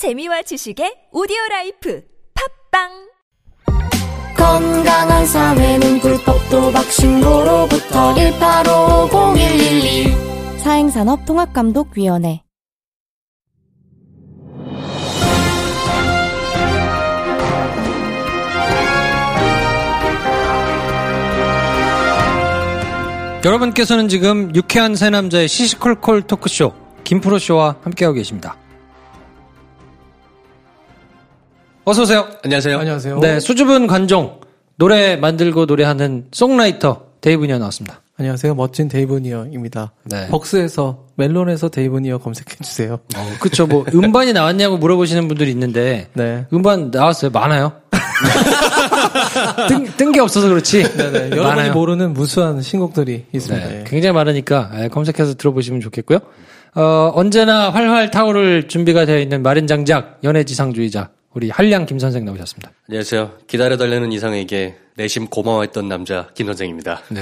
재미와 지식의 오디오 라이프 팟빵! 건강한 사회는 불법도박 신고로부터 1850112 사행산업통합감독위원회. 여러분께서는 지금 유쾌한 세 남자의 시시콜콜 토크쇼 김프로 쇼와 함께하고 계십니다. 어서 오세요. 안녕하세요. 안녕하세요. 네, 수줍은 관종 노래 만들고 노래하는 songwriter 데이브니어 나왔습니다. 안녕하세요. 멋진 데이브니어입니다. 네. 벅스에서 멜론에서 데이브니어 검색해 주세요. 어, 그쵸. 뭐 음반이 나왔냐고 물어보시는 분들이 있는데 네. 음반 나왔어요. 많아요. 뜬 게 없어서 그렇지. 네네. 여러분이 많아요. 모르는 무수한 신곡들이 있습니다. 네, 예. 굉장히 많으니까 예, 검색해서 들어보시면 좋겠고요. 어, 언제나 활활 타오를 준비가 되어 있는 마른 장작 연애지상주의자 우리 한량 김 선생 나오셨습니다. 안녕하세요. 기다려 달라는 이상에게 내심 고마워했던 남자 김 선생입니다. 네.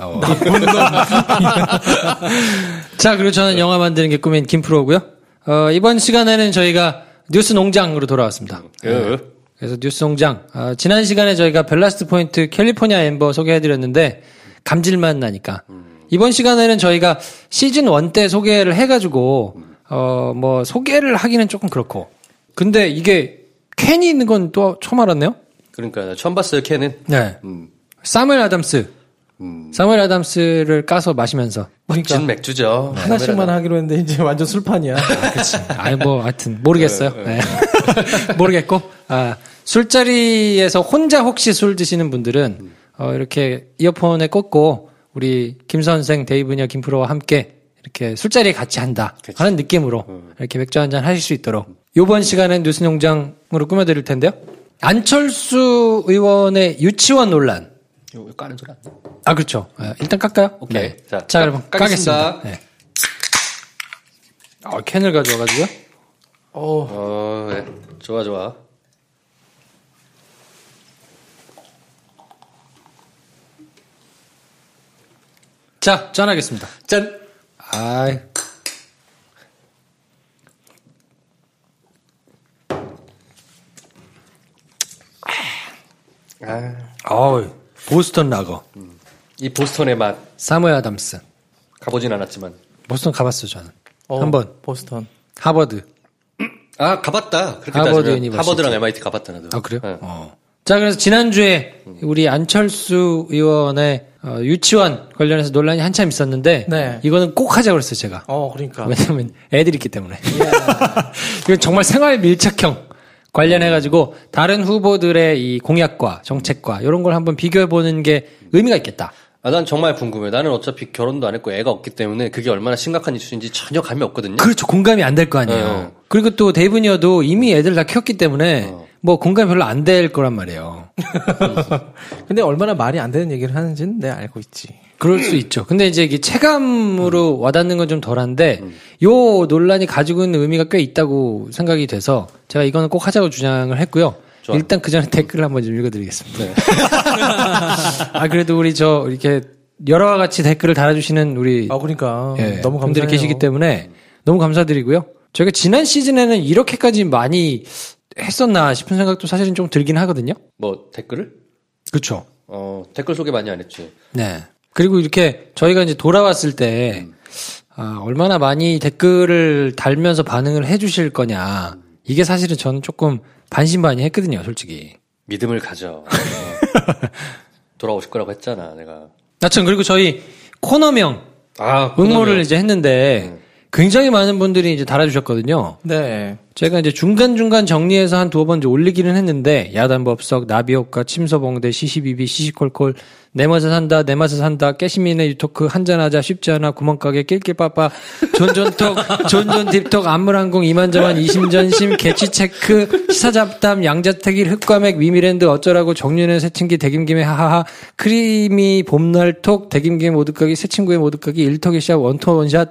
어. 자, 그리고 저는 영화 만드는 게 꿈인 김프로고요. 어, 이번 시간에는 저희가 뉴스 농장으로 돌아왔습니다. 어. 그래서 뉴스 농장. 어, 지난 시간에 저희가 Ballast Point California Amber 소개해드렸는데 감질만 나니까 이번 시간에는 저희가 시즌 1 때 소개를 해가지고 어, 뭐 소개를 하기는 조금 그렇고 근데 이게 캔이 있는 건 또 처음 알았네요. 그러니까 나 처음 봤어요, 캔은. 네. 음. 사무엘 아담스. 음. 사무엘 아담스를 까서 마시면서 멋진 맥주죠. 그러니까 하나씩만 하기로 했는데 이제 완전 술판이야. 아니 뭐 하여튼 모르겠어요. 네. 모르겠고 아 술자리에서 혼자 혹시 술 드시는 분들은 어, 이렇게 이어폰에 꽂고 우리 김 선생, 데이브녀, 김프로와 함께 이렇게 술자리에 같이 한다 하는 느낌으로 이렇게 맥주 한 잔 하실 수 있도록 이번 시간엔 뉴스 농장으로 꾸며드릴 텐데요. 안철수 의원의 유치원 논란. 이거 까는 소리 안 나? 아 그렇죠. 아, 일단 깎아요. 오케이. 네. 자, 자, 까- 여러분 까겠습니다. 까겠습니다. 네. 아, 캔을 가져와가지고요. 어, 어, 네. 좋아, 좋아. 자, 짠하겠습니다. 짠! 아이. 아, 어우, 보스턴 라거. 이 보스턴의 맛. 사무엘 아담스. 가보진 않았지만. 보스턴 가봤어요, 저는. 어, 한 번. 보스턴. 하버드. 아, 가봤다. 그렇게 하버드 University. 하버드랑 MIT 가봤다, 나도. 아, 그래요? 네. 어. 자, 그래서 지난주에 우리 안철수 의원의 어, 유치원 관련해서 논란이 한참 있었는데, 네. 이거는 꼭 하자고 그랬어요, 제가. 어, 그러니까. 왜냐면 애들이 있기 때문에. 이건 정말 생활 밀착형 관련해가지고 다른 후보들의 이 공약과 정책과 이런 걸 한번 비교해 보는 게 의미가 있겠다. 아, 난 정말 궁금해. 나는 어차피 결혼도 안 했고 애가 없기 때문에 그게 얼마나 심각한 이슈인지 전혀 감이 없거든요. 그렇죠. 공감이 안 될 거 아니에요. 네. 그리고 또 데이브니어도 이미 애들 다 키웠기 때문에 어. 뭐 공감이 별로 안 될 거란 말이에요. 근데 얼마나 말이 안 되는 얘기를 하는지는 내가 알고 있지. 그럴 수 있죠. 근데 이제 이게 체감으로 와닿는 건 좀 덜한데 음. 요 논란이 가지고 있는 의미가 꽤 있다고 생각이 돼서 제가 이거는 꼭 하자고 주장을 했고요. 좋아요. 일단 그 전에 댓글을 한번 좀 읽어드리겠습니다. 아 그래도 우리 저 이렇게 여러와 같이 댓글을 달아주시는 우리 아, 그러니까. 예, 너무 감사해요. 계시기 때문에 너무 감사드리고요. 저희가 지난 시즌에는 이렇게까지 많이 했었나 싶은 생각도 사실은 좀 들긴 하거든요. 뭐, 댓글을? 그렇죠. 어, 댓글 소개 많이 안 했지. 네. 그리고 이렇게 저희가 이제 돌아왔을 때 아, 얼마나 많이 댓글을 달면서 반응을 해주실 거냐. 이게 사실은 저는 조금 반신반의했거든요, 솔직히. 믿음을 가져. 어. 돌아오실 거라고 했잖아, 내가. 나참 그리고 저희 코너명 아, 응모를 이제 했는데 굉장히 많은 분들이 이제 달아주셨거든요. 네. 제가 이제 중간중간 정리해서 한 두어 번 이제 올리기는 했는데, 야단법석, 나비효과, 침서봉대, 시시비비, 시시콜콜, 내 맛에 산다, 내 맛에 산다, 깨시민의 유토크, 한잔하자, 쉽지 않아, 구멍가게, 낄낄빠빠, 존존톡, 존존 딥톡, 안물항공, 이만저만, 이심전심, 개취체크, 시사잡담, 양자택일, 흑과맥, 위미랜드, 어쩌라고, 정윤의 새친기, 대김김의 하하하, 크리미, 봄날톡, 대김김의 모두까기, 새친구의 모두까기, 일톡의 샷, 원토 원샷,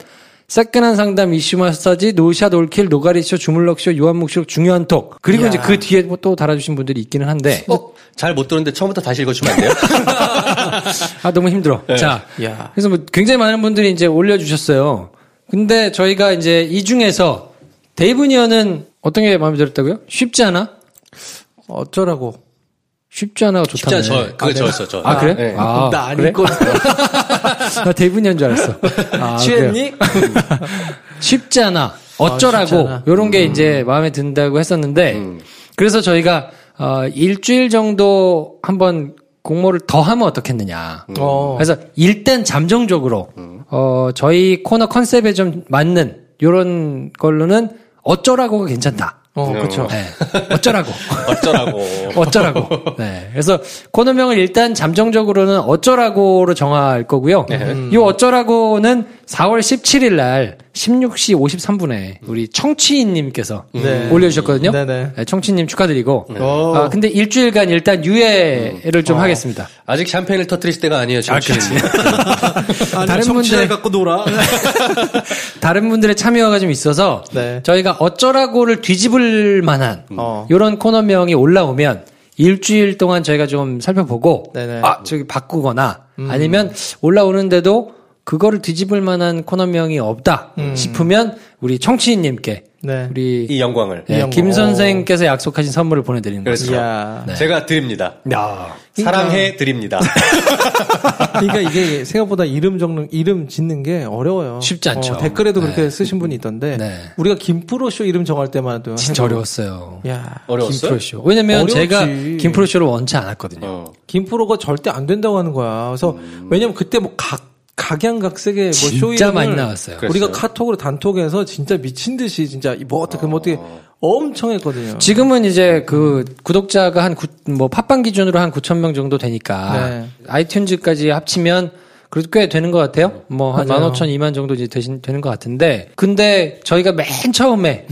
새끈한 상담, 이슈 마사지, 노샷, 올킬, 노가리쇼, 주물럭쇼, 유한묵쇼, 중요한 톡. 그리고 이제 그 뒤에 뭐또 달아주신 분들이 있기는 한데. 어, 잘 못 들었는데 처음부터 다시 읽어주면 안 돼요? 아, 너무 힘들어. 자. 야. 그래서 뭐 굉장히 많은 분들이 이제 올려주셨어요. 근데 저희가 이제 이 중에서 데이브니어는 어떤 게 마음에 들었다고요? 쉽지 않아? 어쩌라고. 쉽지 않아가 진짜 좋다네. 저 그거 저였어 저. 아 그래? 네. 아, 나 아닐 그래? 거 나 데이브니어인 줄 알았어. 아? 취했니? 쉽지 않아. 어쩌라고 쉽지 않아. 요런 게 이제 마음에 든다고 했었는데 그래서 저희가 어, 일주일 정도 한번 공모를 더 하면 어떻겠느냐. 어. 그래서 일단 잠정적으로 어, 저희 코너 컨셉에 좀 맞는 요런 걸로는 어쩌라고가 괜찮다. 어, 그쵸. 네. 어쩌라고. 어쩌라고. 어쩌라고. 네. 그래서 코너명을 일단 잠정적으로는 어쩌라고로 정할 거고요. 이 어쩌라고는 4월 17일 날 16시 53분에 우리 청취인님께서 네. 올려주셨거든요. 네네. 네, 청취님 축하드리고. 어. 아, 근데 일주일간 일단 유예를 좀 하겠습니다. 아직 샴페인을 터트리실 때가 아니에요. 지금. 아니, 다른 분들- 갖고 놀아. 다른 분들의 참여가 좀 있어서 네. 저희가 어쩌라고를 뒤집을 만한 어. 이런 코너명이 올라오면 일주일 동안 저희가 좀 살펴보고 네네. 아 저기 바꾸거나 아니면 올라오는데도 그거를 뒤집을 만한 코너명이 없다 싶으면 우리 청취인님께 네. 우리 이 영광을. 예, 영광. 김 선생께서 약속하신 선물을 보내드리는 그렇죠. 거죠. 이야. 제가 드립니다. 야, 사랑해 드립니다. 그러니까 이게 생각보다 이름 적는 이름 짓는 게 어려워요. 쉽지 않죠. 어, 댓글에도 네. 그렇게 쓰신 분이 있던데 네. 우리가 김프로쇼 이름 정할 때만 해도 진짜 해도- 어려웠어요. 야, 어려웠어요? 김프로쇼. 왜냐면 어려웠지. 제가 김프로쇼를 원치 않았거든요. 어. 김프로가 절대 안 된다고 하는 거야. 그래서 왜냐면 그때 뭐 각 각양각색의 뭐 진짜 많이 나왔어요. 우리가 그랬어요? 카톡으로 단톡에서 진짜 미친 듯이 진짜 뭐 어떻게 뭐 어떻게 엄청 했거든요. 지금은 이제 그 구독자가 한 구, 뭐 팟빵 기준으로 한 9천 명 정도 되니까 네. 아이튠즈까지 합치면 그래도 꽤 되는 것 같아요. 뭐한 맞아요. 15,000, 2만 정도 이제 되신, 되는 것 같은데 근데 저희가 맨 처음에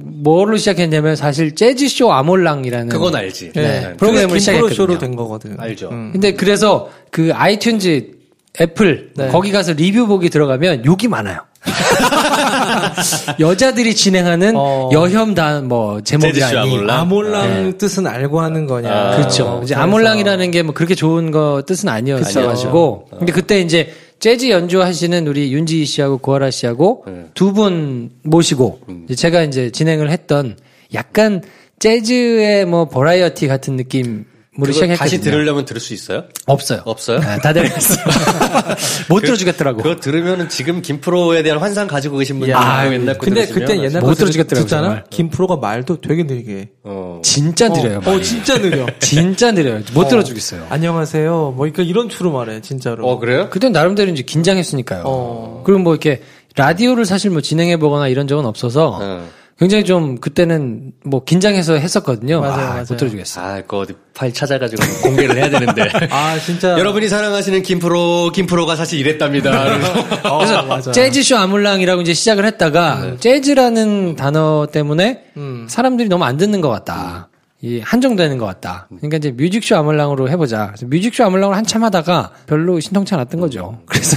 뭘로 시작했냐면 사실 재즈쇼 아몰랑이라는 그건 알지. 네. 네. 프로그램을 시작했거든요. 김프로쇼로 된 거거든. 알죠. 음. 근데 그래서 그 아이튠즈 애플 네. 거기 가서 리뷰 보기 들어가면 욕이 많아요. 여자들이 진행하는 어. 여혐단 뭐 제목이 아닌 아몰랑? 아몰랑 뜻은 알고 하는 거냐. 아, 그렇죠. 어, 이제 그래서. 아몰랑이라는 게 뭐 그렇게 좋은 거 뜻은 아니었어가지고. 근데 그때 이제 재즈 연주하시는 우리 윤지희 씨하고 고아라 씨하고 두분 모시고 이제 제가 이제 진행을 했던 약간 재즈의 뭐 버라이어티 같은 느낌 시작했거든요. 다시 들으려면 들을 수 있어요? 없어요. 없어요? 네, 다 내렸어요. 못 들어주겠더라고. 그거 들으면은 지금 김프로에 대한 환상 가지고 계신 분들 야, 아, 옛날 거 근데 그때 옛날 못거 들- 들어주겠더라고요, 듣잖아. 김프로가 말도 되게 느리게. 해. 어. 진짜 느려요. 어, 어, 진짜 느려. 진짜 느려요. 못 들어주겠어요. 안녕하세요. 뭐 그러니까 이런 추로 말해 진짜로. 어, 그래요? 그때 나름대로 이제 긴장했으니까요. 어. 그리고 뭐 이렇게 라디오를 사실 뭐 진행해 보거나 이런 적은 없어서 어. 굉장히 좀 그때는 뭐 긴장해서 했었거든요. 맞아요, 아, 맞아요. 못 들어주겠어. 아, 그거 어디 파일 찾아가지고 공개를 해야 되는데. 아 진짜. 여러분이 사랑하시는 김프로, 김프로가 사실 이랬답니다. 어, 그래서 맞아. 재즈쇼 아몰랑이라고 이제 시작을 했다가 재즈라는 단어 때문에 음. 사람들이 너무 안 듣는 것 같다. 이 한정되는 것 같다. 그러니까 이제 뮤직쇼 아몰랑으로 해보자. 그래서 뮤직쇼 아몰랑으로 한참 하다가 별로 신통치 않았던 거죠. 그래서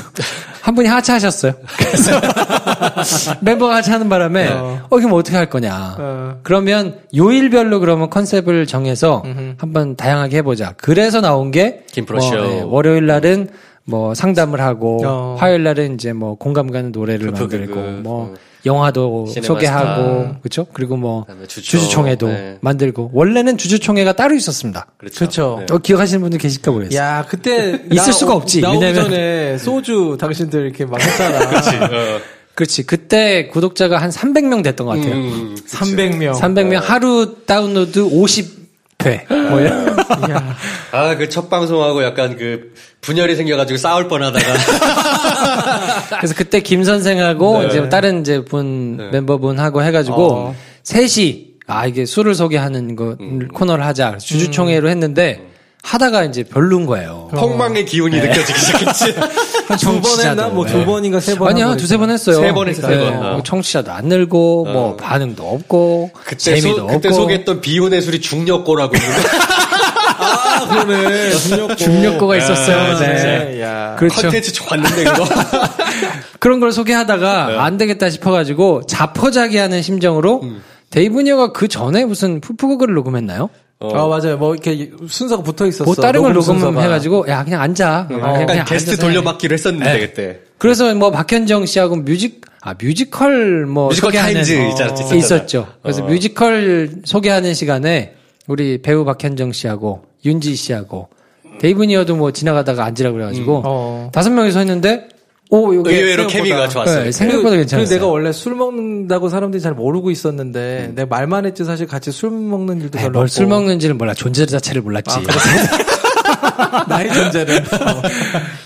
한 분이 하차하셨어요. 그래서 멤버가 하차하는 바람에 어, 이게 뭐 어떻게 할 거냐. 어. 그러면 요일별로 그러면 컨셉을 정해서 한번 다양하게 해보자. 그래서 나온 게 김프로쇼. 뭐, 예, 월요일 날은 뭐 상담을 하고 어. 화요일 날은 이제 뭐 공감 가는 노래를 그거, 만들고 그거. 뭐 어. 영화도 시네마 소개하고. 그렇죠? 그리고 뭐 주초. 주주총 회도 네. 만들고 원래는 주주총회가 따로 있었습니다. 그렇죠. 그렇죠. 네. 어, 기억하시는 분들 계실까 모르겠어요. 야 그때 있을 나- 수가 없지. 나오기 왜냐면- 전에 소주 당신들 이렇게 막 했잖아. 그렇지. 어. 그렇지. 그때 구독자가 한 300명 됐던 것 같아요. 음, 300명. 300명 하루 다운로드 50 회. 뭐 이런. 야, 아, 그 첫 방송하고 약간 그 분열이 생겨가지고 싸울 뻔하다가. 그래서 그때 김 선생하고 네. 이제 다른 이제 분 멤버분하고 해가지고 어. 셋이 아 이게 술을 소개하는 거 코너를 하자 그래서 주주총회로 했는데 하다가 이제 별로인 거예요. 폭망의 기운이 네. 느껴지기 시작했지. 한두번 했나? 뭐 두 번인가 세 번? 아니야 두세 번 했어요. 세 번 했어, 세 번. 뭐 어. 청취자도 안 늘고 뭐 반응도 없고 그때, 재미도 소, 없고 그때 소개했던 비운의 술이 중력고라고. 아, 그러네. 중력고. 중력고가 있었어요. 아, 네. 야. 그렇죠. 컨텐츠 좋았는데, 그거. 그런 걸 소개하다가 안 되겠다 싶어가지고 자포자기하는 심정으로 데이브니어가 그 전에 무슨 푸푸그를 녹음했나요? 아, 맞아요. 뭐 이렇게 순서가 붙어 있었어. 뭐 다른 걸 녹음. 녹음해가지고 야 그냥 앉아. 그냥 약간 그냥 게스트. 돌려받기로 했었는데, 네. 그때. 그래서 뭐 박현정 씨하고 뮤직 아 뮤지컬 뭐 뮤지컬 소개하는 타임즈 어. 있었죠. 그래서 어. 뮤지컬 소개하는 시간에 우리 배우 박현정 씨하고 윤지 씨하고 데이브 니어도 뭐 지나가다가 앉으라 그래가지고 어. 다섯 명이서 했는데 오 여기 의외로 생각보다- 케미가 좋았어요. 네, 생각보다 그리고 괜찮았어요. 내가 원래 술 먹는다고 사람들이 잘 모르고 있었는데 내가 말만 했지 사실 같이 술 먹는 일도 별로 없고. 뭘술 먹는지는 몰라. 존재 자체를 몰랐지. 나의 존재를. 어.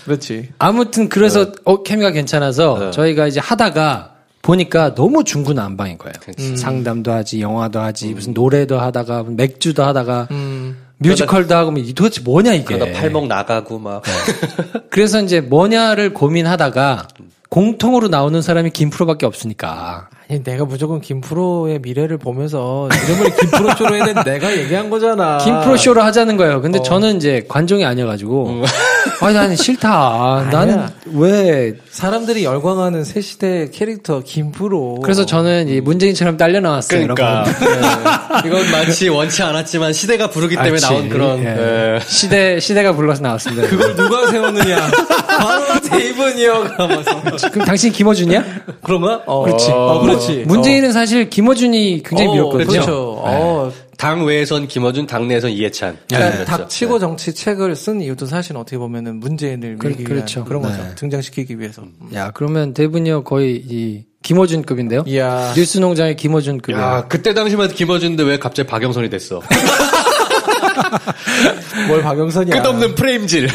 그렇지. 아무튼 그래서 어, 케미가 괜찮아서 저희가 이제 하다가 보니까 너무 중구난방인 거예요. 상담도 하지, 영화도 하지, 무슨 노래도 하다가 맥주도 하다가 뮤지컬도 하고 뭐이 도대체 뭐냐 이게. 그러다 팔목 나가고 막. 그래서 이제 뭐냐를 고민하다가 공통으로 나오는 사람이 김프로밖에 없으니까. 아니 내가 무조건 김프로의 미래를 보면서 이름을 김프로 쇼로 했는데 내가 얘기한 거잖아 김프로 쇼를 하자는 거예요. 근데 저는 이제 관종이 아니어가지고 아니 난 싫다. 나는 왜 사람들이 열광하는 새 시대 캐릭터 김프로 그래서 저는 이 문재인처럼 딸려 나왔어요. 그러니까. 네. 이건 마치 원치 않았지만 시대가 부르기 때문에 알지. 나온 그런. 예. 네. 시대 시대가 불러서 나왔습니다. 그걸 누가 세웠느냐 바로 데이브니어가 그럼 당신 김어준이야? 그런가? 어, 그렇지. 어, 그렇지 문재인은 사실 김어준이 굉장히 어, 밀었거든요. 그렇죠 어, 당 외에선 김어준, 당 내에선 이해찬. 그러니까 그랬죠. 닥치고 정치 책을 쓴 이유도 사실 어떻게 보면은 문재인을 그- 밀기 그렇죠. 위한 그런 거죠. 네. 등장시키기 위해서. 야 그러면 데이브니어 거의 이 김어준급인데요. 이야. 뉴스농장의 김어준급이에요. 야, 그때 당시만 해도 김어준인데 왜 갑자기 박영선이 됐어? 뭘 박영선이야. 끝없는 프레임질.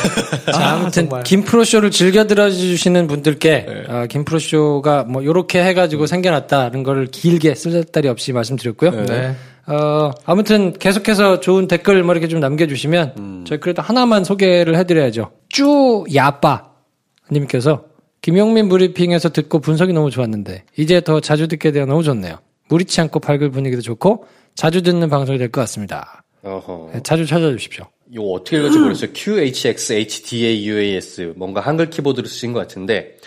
자, 아무튼 정말. 김프로쇼를 즐겨 들어주시는 분들께 아, 김프로쇼가 뭐 요렇게 해가지고 생겨났다는 걸 길게 쓸데리 없이 말씀드렸고요. 네. 어, 아무튼 계속해서 좋은 댓글 뭐 이렇게 좀 남겨주시면 저희 그래도 하나만 소개를 해드려야죠. 쭈 야빠 님께서 김용민 브리핑에서 듣고 분석이 너무 좋았는데 이제 더 자주 듣게 되어 너무 좋네요. 무리치 않고 밝을 분위기도 좋고 자주 듣는 방송이 될 것 같습니다. 어허. 네, 자주 찾아주십시오. 이거 어떻게 읽을지 모르겠어요. QHXHDAUAS 뭔가 한글 키보드로 쓰신 것 같은데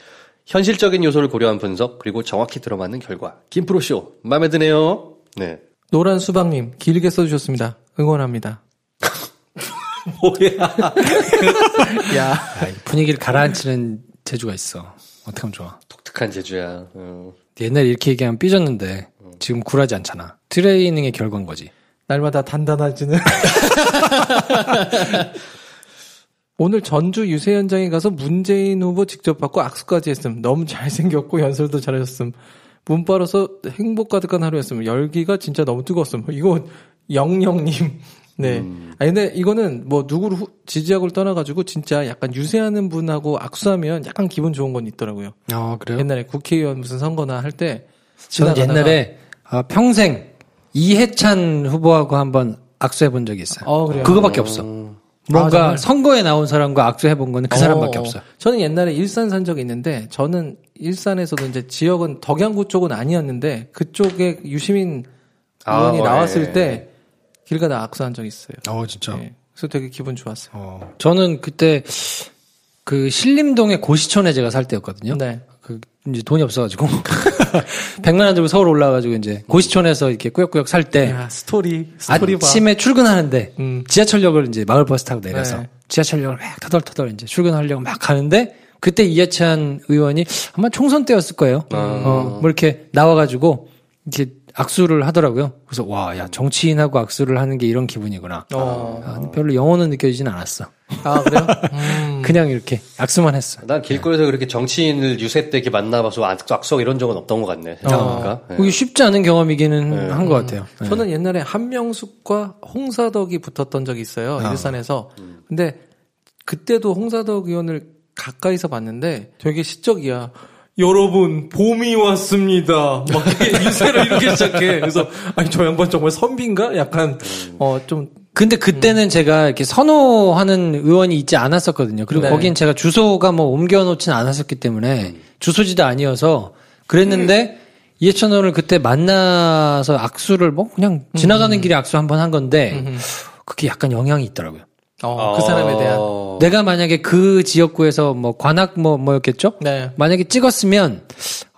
현실적인 요소를 고려한 분석 그리고 정확히 들어맞는 결과 김프로쇼 마음에 드네요. 네. 노란 수박님 길게 써주셨습니다. 응원합니다. 뭐야? 야. 아, 이 분위기를 가라앉히는 재주가 있어. 어떡하면 좋아. 독특한 제주야. 어. 옛날에 이렇게 얘기하면 삐졌는데 지금 굴하지 않잖아. 트레이닝의 결과인 거지. 날마다 단단해지는. 오늘 전주 유세 현장에 가서 문재인 후보 직접 받고 악수까지 했음. 너무 잘생겼고 연설도 잘하셨음. 문바로서 행복 가득한 하루였음. 열기가 진짜 너무 뜨거웠음. 이거 영영님. 네. 아니 근데 이거는 뭐 누구를 후- 지지하고를 떠나가지고 진짜 약간 유세하는 분하고 악수하면 약간 기분 좋은 건 있더라고요. 아 그래요? 옛날에 국회의원 무슨 선거나 할 때 저는 옛날에 아, 평생 이해찬 후보하고 한번 악수해 본 적이 있어요. 어, 그래요? 그거밖에 없어. 뭔가 정말? 선거에 나온 사람과 악수해 본 거는 그 사람밖에 어, 없어요. 저는 옛날에 일산 산 적이 있는데 저는 일산에서도 이제 지역은 덕양구 쪽은 아니었는데 그쪽에 유시민 아, 의원이 어, 나왔을 예. 때 길 가다 악수한 적이 있어요. 어 진짜. 예. 그래서 되게 기분 좋았어요. 어, 저는 그때 그 신림동의 고시촌에 제가 살 때였거든요. 네. 그 이제 돈이 없어가지고 100만 원 들고 서울 올라가지고 이제 고시촌에서 이렇게 꾸역꾸역 살때 야, 스토리, 스토리 봐. 아침에 출근하는데 음. 지하철역을 이제 마을 버스 타고 내려서 네. 지하철역을 막 터덜터덜 이제 출근하려고 막 가는데 그때 이해찬 의원이 아마 총선 때였을 거예요. 어, 뭐 이렇게 나와가지고 이렇게 악수를 하더라고요. 그래서 와, 야 정치인하고 악수를 하는 게 이런 기분이구나. 어. 아, 별로 영혼은 느껴지진 않았어. 아, 그래요? 음. 그냥 이렇게 악수만 했어. 난 길거리에서 그렇게 정치인을 유세 때 이렇게 만나봐서 악수, 악수하고 이런 적은 없던 것 같네. 생각해보니까. 네. 그게 쉽지 않은 경험이기는 한것 같아요. 네. 저는 옛날에 한명숙과 홍사덕이 붙었던 적이 있어요. 일산에서. 근데 그때도 홍사덕 의원을 가까이서 봤는데 되게 시적이야. 여러분 봄이 왔습니다. 막 유세를 이렇게 시작해. 그래서 아니 저 양반 정말 선비인가? 약간 어 좀 근데 그때는 제가 이렇게 선호하는 의원이 있지 않았었거든요. 그리고 네. 거긴 제가 주소가 뭐 옮겨놓지는 않았었기 때문에 주소지도 아니어서 그랬는데 이해찬 의원을 그때 만나서 악수를 뭐 그냥 지나가는 길에 악수 한 번 한 건데 그게 약간 영향이 있더라고요. 어, 그 사람에 대한 어. 내가 만약에 그 지역구에서 뭐 관악 뭐 뭐였겠죠? 네. 만약에 찍었으면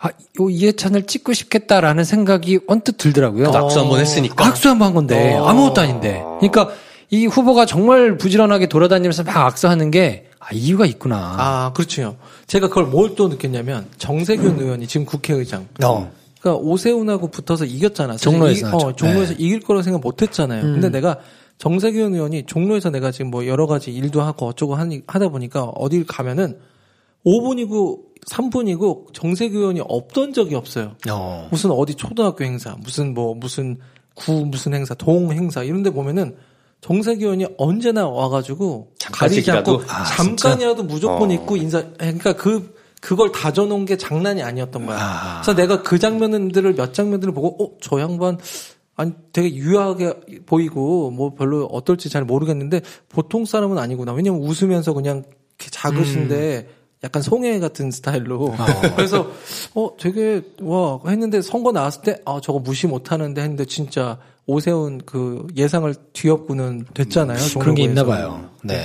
아, 요 이해찬을 찍고 싶겠다라는 생각이 언뜻 들더라고요. 악수 한번 했으니까. 악수 한번 한 건데 아무것도 아닌데. 그러니까 이 후보가 정말 부지런하게 돌아다니면서 막 악수하는 게 아, 이유가 있구나. 아, 그렇죠. 제가 그걸 뭘 또 느꼈냐면 정세균 의원이 지금 국회의장. 어. 그러니까 오세훈하고 붙어서 이겼잖아. 종로에서 이-. 어, 종로에서 네. 이길 거라 생각 못 했잖아요. 음. 근데 내가 정세균 의원이 종로에서 내가 지금 뭐 여러 가지 일도 하고 어쩌고 하니, 하다 보니까 어딜 가면은 5분이고 3분이고 정세균 의원이 없던 적이 없어요. 어. 무슨 어디 초등학교 행사, 무슨 뭐 무슨 구 무슨 행사, 동 행사 이런 데 보면은 정세균 의원이 언제나 와가지고 가리지 않고? 아, 잠깐이라도 무조건 어. 있고 인사 그러니까 그 그걸 다져놓은 게 장난이 아니었던 거야. 아. 그래서 내가 그 장면들을 몇 장면들을 보고 어저 양반 아니 되게 유하게 보이고 뭐 별로 어떨지 잘 모르겠는데 보통 사람은 아니구나. 왜냐면 웃으면서 그냥 이렇게 작으신데 음. 약간 송혜 같은 스타일로. 아. 그래서 어 되게 와 했는데 선거 나왔을 때 아 저거 무시 못 하는데 했는데 진짜 오세훈 그 예상을 뒤엎고는 됐잖아요. 그런 게 있나. 봐요. 네.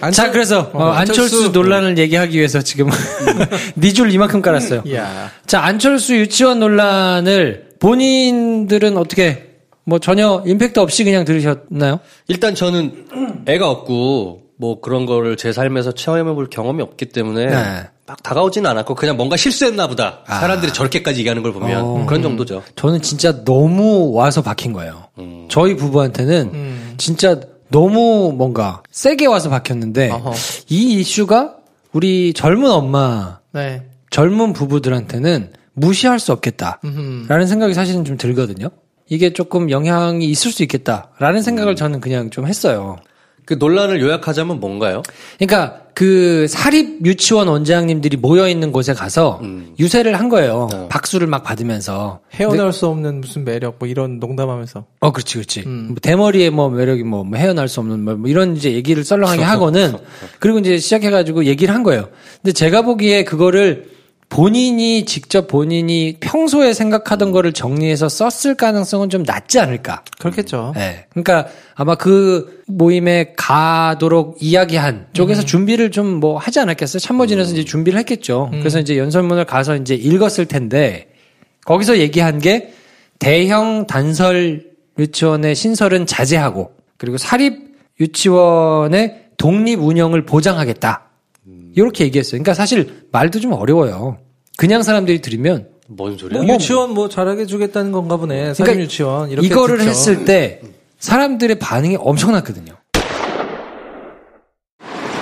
안철- 자, 그래서 어, 어, 안철수 논란을 얘기하기 위해서 지금 네줄 이만큼 깔았어요. 야. 자, 안철수 유치원 논란을 본인들은 어떻게 뭐 전혀 임팩트 없이 그냥 들으셨나요? 일단 저는 애가 없고 뭐 그런 거를 제 삶에서 체험해 볼 경험이 없기 때문에 네. 막 다가오지는 않았고 그냥 뭔가 실수했나 보다. 사람들이 저렇게까지 얘기하는 걸 보면 어. 그런 정도죠. 저는 진짜 너무 와서 박힌 거예요. 음. 저희 부부한테는 음. 진짜 너무 뭔가 세게 와서 박혔는데 어허. 이 이슈가 우리 젊은 엄마, 네. 젊은 부부들한테는 무시할 수 없겠다라는. 생각이 사실은 좀 들거든요. 이게 조금 영향이 있을 수 있겠다라는 생각을 저는 그냥 좀 했어요. 그 논란을 요약하자면 뭔가요? 그러니까 그 사립 유치원 원장님들이 모여 있는 곳에 가서 음. 유세를 한 거예요. 어. 박수를 막 받으면서. 헤어날 수 없는 무슨 매력 뭐 이런 농담하면서. 어, 그렇지, 그렇지. 음. 뭐 대머리의 뭐 매력이 뭐, 뭐 헤어날 수 없는 뭐, 뭐 이런 이제 얘기를 썰렁하게 하고는 그리고 이제 시작해가지고 얘기를 한 거예요. 근데 제가 보기에 그거를 본인이 직접 본인이 평소에 생각하던 거를 정리해서 썼을 가능성은 좀 낮지 않을까. 그렇겠죠. 예. 그러니까 아마 그 모임에 가도록 이야기한 쪽에서 준비를 좀 뭐 하지 않았겠어요? 참모진에서 이제 준비를 했겠죠. 그래서 이제 연설문을 가서 이제 읽었을 텐데 거기서 얘기한 게 대형 단설 유치원의 신설은 자제하고 그리고 사립 유치원의 독립 운영을 보장하겠다. 이렇게 얘기했어요. 그러니까 사실 말도 좀 어려워요. 그냥 사람들이 들으면 뭔 소리야? 뭐 유치원 뭐 잘하게 해주겠다는 건가 보네. 사립 그러니까 유치원 이렇게 이거를 듣죠. 했을 때 사람들의 반응이 엄청났거든요.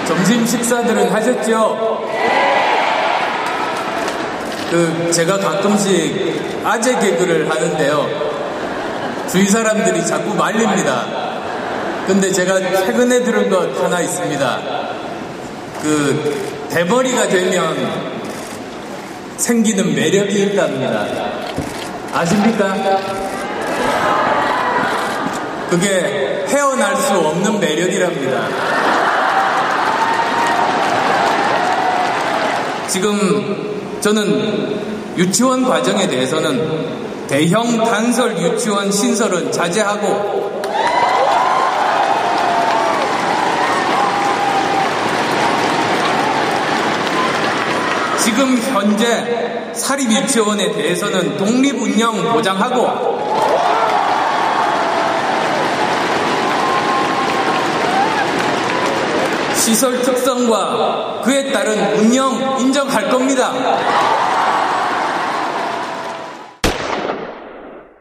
점심 식사들은 하셨죠? 그 제가 가끔씩 아재 개그를 하는데요. 주위 사람들이 자꾸 말립니다. 근데 제가 최근에 들은 것 하나 있습니다. 그 대머리가 되면 생기는 매력이 있답니다. 아십니까? 그게 헤어날 수 없는 매력이랍니다. 지금 저는 유치원 과정에 대해서는 대형 단설 유치원 신설은 자제하고 지금 현재 사립 유치원에 대해서는 독립 운영 보장하고 시설 특성과 그에 따른 운영 인정할 겁니다.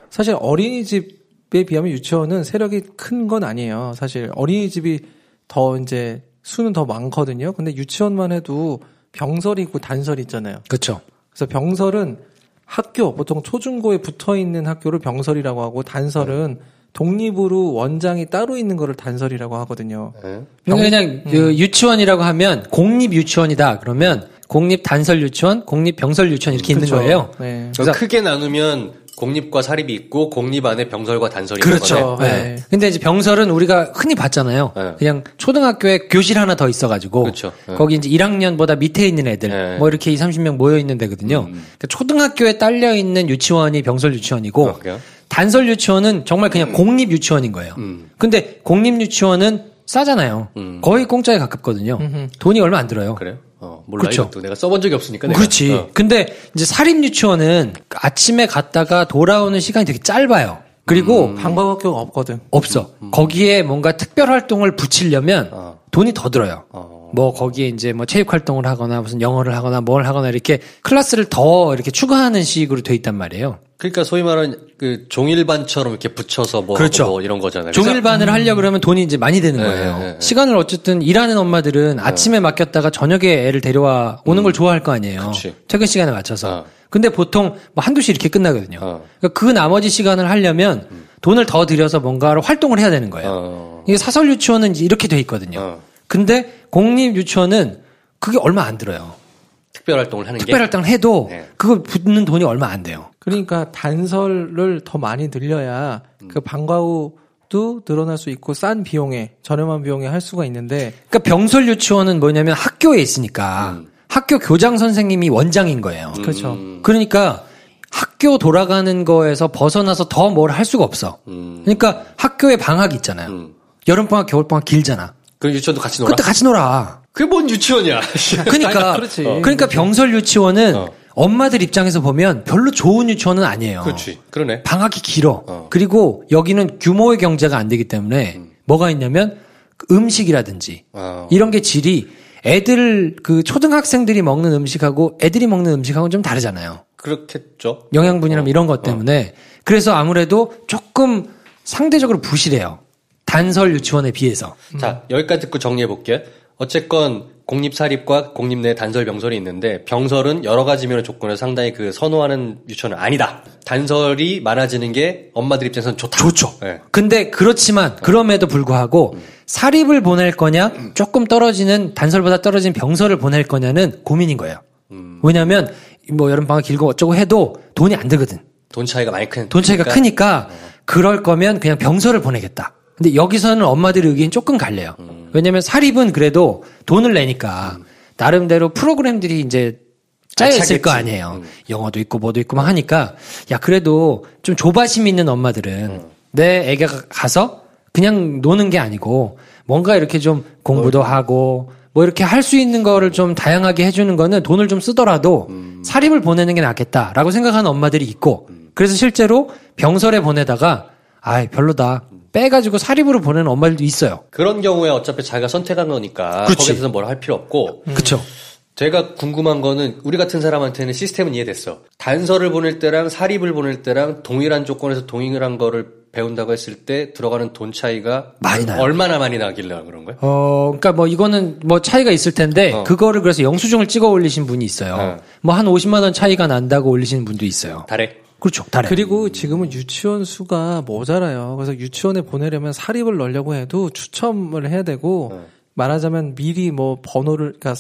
사실 어린이집에 비하면 유치원은 세력이 큰 건 아니에요. 사실 어린이집이 더 이제 수는 더 많거든요. 근데 유치원만 해도 병설이 있고 단설이 있잖아요. 그렇죠. 그래서 병설은 학교 보통 초중고에 붙어 있는 학교를 병설이라고 하고 단설은 독립으로 원장이 따로 있는 거를 단설이라고 하거든요. 네. 그러니까 그냥 음. 그 유치원이라고 하면 공립 유치원이다. 그러면 공립 단설 유치원, 공립 병설 유치원 이렇게 있는 그쵸? 거예요. 네. 그래서 크게 나누면 공립과 사립이 있고 공립 안에 병설과 단설이 그렇죠. 네. 네. 근데 이제 병설은 우리가 흔히 봤잖아요. 네. 그냥 초등학교에 교실 하나 더 있어가지고 그렇죠. 네. 거기 이제 1학년보다 밑에 있는 애들 네. 뭐 이렇게 2, 30명 모여 있는 데거든요. 그러니까 초등학교에 딸려 있는 유치원이 병설 유치원이고 어, 그래요? 단설 유치원은 정말 그냥 공립 유치원인 거예요. 음. 근데 공립 유치원은 싸잖아요. 음. 거의 공짜에 가깝거든요. 돈이 얼마 안 들어요. 그래요? 어, 몰라 그쵸. 이것도 내가 써본 적이 없으니까. 내가. 그렇지. 어. 근데 이제 사립 유치원은 아침에 갔다가 돌아오는 시간이 되게 짧아요. 그리고 음. 방과학교가 없거든. 없어. 거기에 뭔가 특별 활동을 붙이려면 어. 돈이 더 들어요. 어. 뭐 거기에 이제 뭐 체육 활동을 하거나 무슨 영어를 하거나 뭘 하거나 이렇게 클래스를 더 이렇게 추가하는 식으로 돼 있단 말이에요. 그러니까 소위 말하는 그 종일반처럼 이렇게 붙여서 뭐, 그렇죠. 뭐 이런 거잖아요. 종일반을 하려 그러면 돈이 이제 많이 드는 네, 거예요. 네, 네. 시간을 어쨌든 일하는 엄마들은 아침에 맡겼다가 저녁에 애를 데려와 오는 걸 좋아할 거 아니에요. 음. 그치. 퇴근 시간에 맞춰서. 어. 근데 보통 뭐 한두 시 이렇게 끝나거든요. 어. 그러니까 그 나머지 시간을 하려면 돈을 더 들여서 뭔가를 활동을 해야 되는 거예요. 어. 이게 사설 유치원은 이제 이렇게 돼 있거든요. 어. 근데 공립 유치원은 그게 얼마 안 들어요. 특별 활동을 하는 특별 게 할당을 해도 네. 그거 붙는 돈이 얼마 안 돼요. 그러니까 단설을 더 많이 늘려야 그 방과후도 늘어날 수 있고 싼 비용에 저렴한 비용에 할 수가 있는데 그러니까 병설 유치원은 뭐냐면 학교에 있으니까 음. 학교 교장 선생님이 원장인 거예요. 그렇죠. 그러니까 학교 돌아가는 거에서 벗어나서 더 뭘 할 수가 없어. 음. 그러니까 학교에 방학 있잖아요. 음. 여름방학, 겨울방학 길잖아. 그 유치원도 같이 놀아. 그때 같이 놀아. 그게 뭔 유치원이야? 그러니까 그렇지. 그러니까 병설 유치원은 어. 엄마들 입장에서 보면 별로 좋은 유치원은 아니에요. 그렇지. 그러네. 방학이 길어. 어. 그리고 여기는 규모의 경제가 안 되기 때문에 뭐가 있냐면 그 음식이라든지 어. 이런 게 질이 애들 그 초등학생들이 먹는 음식하고 애들이 먹는 음식하고는 좀 다르잖아요. 그렇겠죠. 영양분이랑 이런 것 때문에 그래서 아무래도 조금 상대적으로 부실해요. 단설 유치원에 비해서. 자, 여기까지 듣고 정리해 볼게 요. 어쨌건 공립사립과 공립 내 단설 병설이 있는데 병설은 여러 가지 면의 조건을 상당히 그 선호하는 유치원은 아니다. 단설이 많아지는 게 엄마들 입장에서는 좋다. 좋죠. 네. 근데 그렇지만 그럼에도 불구하고 사립을 보낼 거냐 조금 떨어지는 단설보다 떨어진 병설을 보낼 거냐는 고민인 거예요. 왜냐하면 뭐 여름 방학 길고 어쩌고 해도 돈이 안 들거든. 돈 차이가 많이 큰. 돈 차이가 그러니까 크니까 그럴 거면 그냥 병설을 보내겠다. 근데 여기서는 엄마들의 의견이 조금 갈려요. 왜냐면 사립은 그래도 돈을 내니까 나름대로 프로그램들이 이제 짜여 있을 차겠지. 거 아니에요. 영어도 있고 뭐도 있고 막 하니까. 야 그래도 좀 조바심 있는 엄마들은 내 애가 가서 그냥 노는 게 아니고 뭔가 이렇게 좀 공부도 하고 뭐 이렇게 할 수 있는 거를 좀 다양하게 해주는 거는 돈을 좀 쓰더라도 사립을 보내는 게 낫겠다라고 생각하는 엄마들이 있고 그래서 실제로 병설에 보내다가 아이 별로다 빼가지고 사립으로 보내는 엄마들도 있어요. 그런 경우에 어차피 자기가 선택한 거니까 그치. 거기에 대해서 뭘 할 필요 없고 그쵸? 제가 궁금한 거는 우리 같은 사람한테는 시스템은 이해됐어. 단서를 보낼 때랑 사립을 보낼 때랑 동일한 조건에서 동일한 거를 배운다고 했을 때 들어가는 돈 차이가 많이 나요. 얼마나 많이 나길래 그런 거예요? 어, 그러니까 뭐 이거는 뭐 차이가 있을 텐데 어. 그거를 그래서 영수증을 찍어 올리신 분이 있어요. 어. 뭐한 50만 원 차이가 난다고 올리시는 분도 있어요. 달에 그렇죠. 달에. 그리고 지금은 유치원 수가 모자라요. 그래서 유치원에 보내려면 사립을 넣으려고 해도 추첨을 해야 되고 네. 말하자면 미리 뭐 번호를 그러니까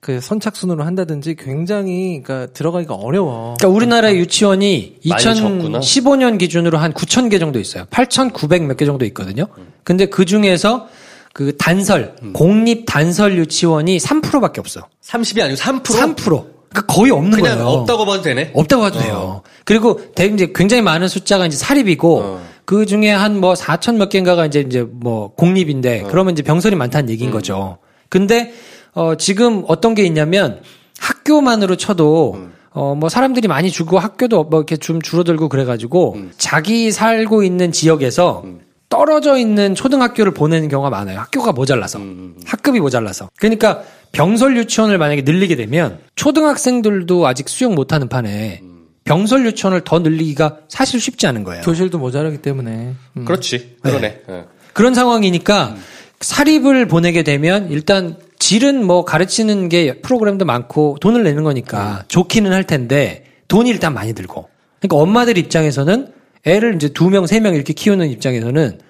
그 선착순으로 한다든지 굉장히 그러니까 들어가기가 어려워. 그러니까 우리나라 유치원이 많이 적구나. 2015년 기준으로 한 9천 개 정도 있어요. 8,900 몇 개 정도 있거든요. 근데 그 중에서 그 단설, 음. 공립 단설 유치원이 3%밖에 없어. 30이 아니고 3%? 3%. 그러니까 거의 없는 그냥 거예요. 없다고 봐도 되네. 없다고 봐도 돼요. 그리고 대 이제 굉장히 많은 숫자가 이제 사립이고 어. 그 중에 한 뭐 4천 몇 개인가가 이제 이제 뭐 공립인데 어. 그러면 이제 병설이 많다는 음. 얘기인 거죠. 근데 어 지금 어떤 게 있냐면 학교만으로 쳐도 음. 어뭐 사람들이 많이 주고 학교도 뭐 이렇게 좀 줄어들고 그래가지고 음. 자기 살고 있는 지역에서 떨어져 있는 초등학교를 보내는 경우가 많아요. 학교가 모자라서 음, 학급이 모자라서 그러니까 병설 유치원을 만약에 늘리게 되면 초등학생들도 아직 수용 못하는 판에 병설 유치원을 더 늘리기가 사실 쉽지 않은 거예요. 교실도 모자라기 때문에. 음. 그렇지. 그러네. 예. 그런 상황이니까 사립을 보내게 되면 일단 질은 뭐 가르치는 게 프로그램도 많고 돈을 내는 거니까 좋기는 할 텐데 돈이 일단 많이 들고. 그러니까 엄마들 입장에서는 애를 이제 두 명, 세 명 이렇게 키우는 입장에서는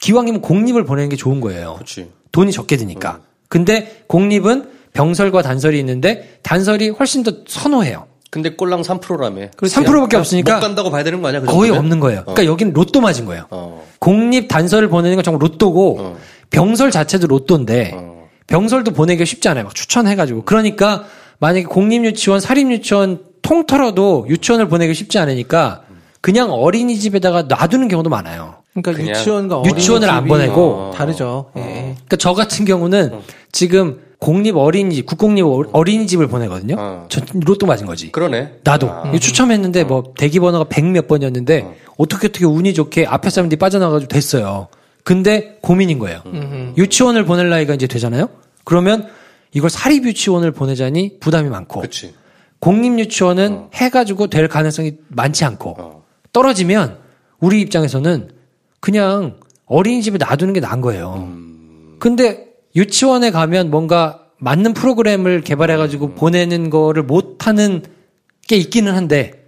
기왕이면 공립을 보내는 게 좋은 거예요. 그렇지. 돈이 적게 드니까. 근데 공립은 병설과 단설이 있는데 단설이 훨씬 더 선호해요. 근데 꼴랑 3%라며. 3%밖에 없으니까 못 간다고 봐야 되는 거 아니야? 그 거의? 없는 거예요. 그러니까 여기는 로또 맞은 거예요. 어. 공립 단설을 보내는 건 정말 로또고 어. 병설 자체도 로또인데 어. 병설도 보내기가 쉽지 않아요. 막 추천해가지고 그러니까 만약에 공립 유치원, 사립 유치원 통틀어도 유치원을 보내기 쉽지 않으니까 그냥 어린이집에다가 놔두는 경우도 많아요. 그러니까 유치원과 유치원을 안 어린이집이 보내고 다르죠. 예. 그러니까 저 같은 경우는 지금 공립 어린이집, 국공립 어- 어린이집을 보내거든요. 어. 저 로또 맞은 거지. 그러네. 나도 아. 이거 추첨했는데 뭐 대기 번호가 100 몇 번이었는데 어. 떻게 어떻게 운이 좋게 앞에 사람들이 빠져나가지고 됐어요. 근데 고민인 거예요. 유치원을 보낼 나이가 이제 되잖아요. 그러면 이걸 사립 유치원을 보내자니 부담이 많고 그렇지. 공립 유치원은 해가지고 될 가능성이 많지 않고 어. 떨어지면 우리 입장에서는 그냥 어린이집에 놔두는 게 나은 거예요. 근데 유치원에 가면 뭔가 맞는 프로그램을 개발해가지고 보내는 거를 못하는 게 있기는 한데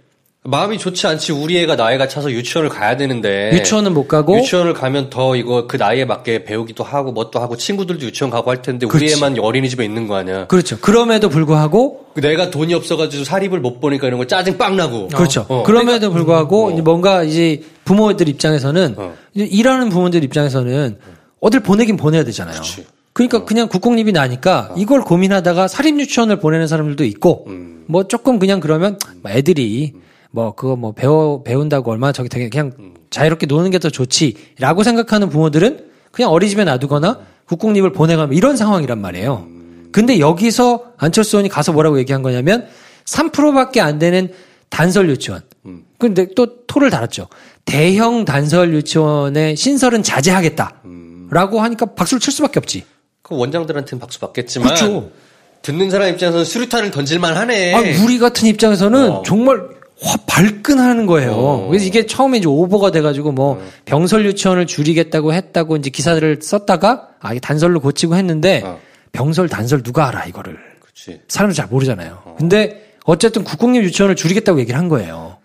마음이 좋지 않지. 우리 애가 나이가 차서 유치원을 가야 되는데. 유치원은 못 가고 네. 유치원을 가면 더 이거 그 나이에 맞게 배우기도 하고 뭣도 하고 친구들도 유치원 가고 할 텐데 우리 그렇지. 애만 어린이집에 있는 거 아니야. 그렇죠. 그럼에도 불구하고 내가 돈이 없어가지고 사립을 못 보니까 이런 거 짜증 빵 나고. 그렇죠. 어. 그럼에도 불구하고 어. 이제 뭔가 이제 부모들 입장에서는 어. 일하는 부모들 입장에서는 어딜 보내긴 보내야 되잖아요. 그치. 그러니까 그냥 국공립이 나니까 이걸 고민하다가 사립 유치원을 보내는 사람들도 있고 음. 뭐 조금 그냥 그러면 뭐 애들이 뭐 그거 뭐 배워 배운다고 얼마나 저기 되게 그냥 자유롭게 노는 게 더 좋지라고 생각하는 부모들은 그냥 어린이집에 놔두거나 국공립을 보내가면 이런 상황이란 말이에요. 근데 여기서 안철수 의원이 가서 뭐라고 얘기한 거냐면 3%밖에 안 되는 단설 유치원. 근데 또 토를 달았죠. 대형 단설 유치원의 신설은 자제하겠다 라고 하니까 박수를 칠 수밖에 없지. 그 원장들한테는 박수 받겠지만. 그렇죠. 듣는 사람 입장에서는 수류탄을 던질만 하네. 아, 우리 같은 입장에서는 어. 정말 화 발끈하는 거예요. 어. 그래서 이게 처음에 이제 오버가 돼가지고 뭐 병설 유치원을 줄이겠다고 했다고 이제 기사들을 썼다가 아 이게 단설로 고치고 했는데 어. 병설 단설 누가 알아 이거를 그렇지. 사람들 잘 모르잖아요. 근데 어쨌든 국공립 유치원을 줄이겠다고 얘기를 한 거예요.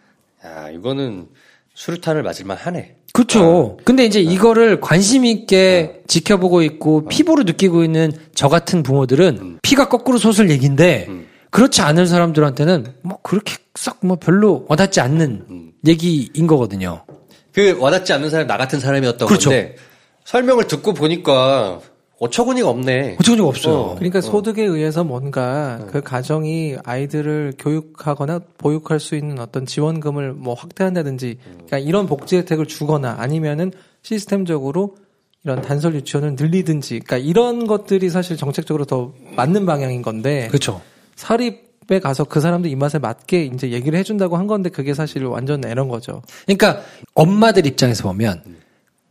야, 이거는 수류탄을 맞을만 하네. 그렇죠. 근데 이제 이거를 관심 있게 지켜보고 있고 피부로 느끼고 있는 저 같은 부모들은 피가 거꾸로 솟을 얘기인데 그렇지 않은 사람들한테는 뭐 그렇게 썩 뭐 별로 와닿지 않는 얘기인 거거든요. 그 와닿지 않는 사람 나 같은 사람이었던 그렇죠. 건데 설명을 듣고 보니까 어처구니가 없네. 어처구니가 없어요. 어. 그러니까 소득에 의해서 뭔가 그 가정이 아이들을 교육하거나 보육할 수 있는 어떤 지원금을 뭐 확대한다든지 그러니까 이런 복지 혜택을 주거나 아니면은 시스템적으로 이런 단설 유치원을 늘리든지 그러니까 이런 것들이 사실 정책적으로 더 맞는 방향인 건데 그렇죠. 사립에 가서 그 사람들 입맛에 맞게 이제 얘기를 해준다고 한 건데 그게 사실 완전 에런 거죠. 그러니까 엄마들 입장에서 보면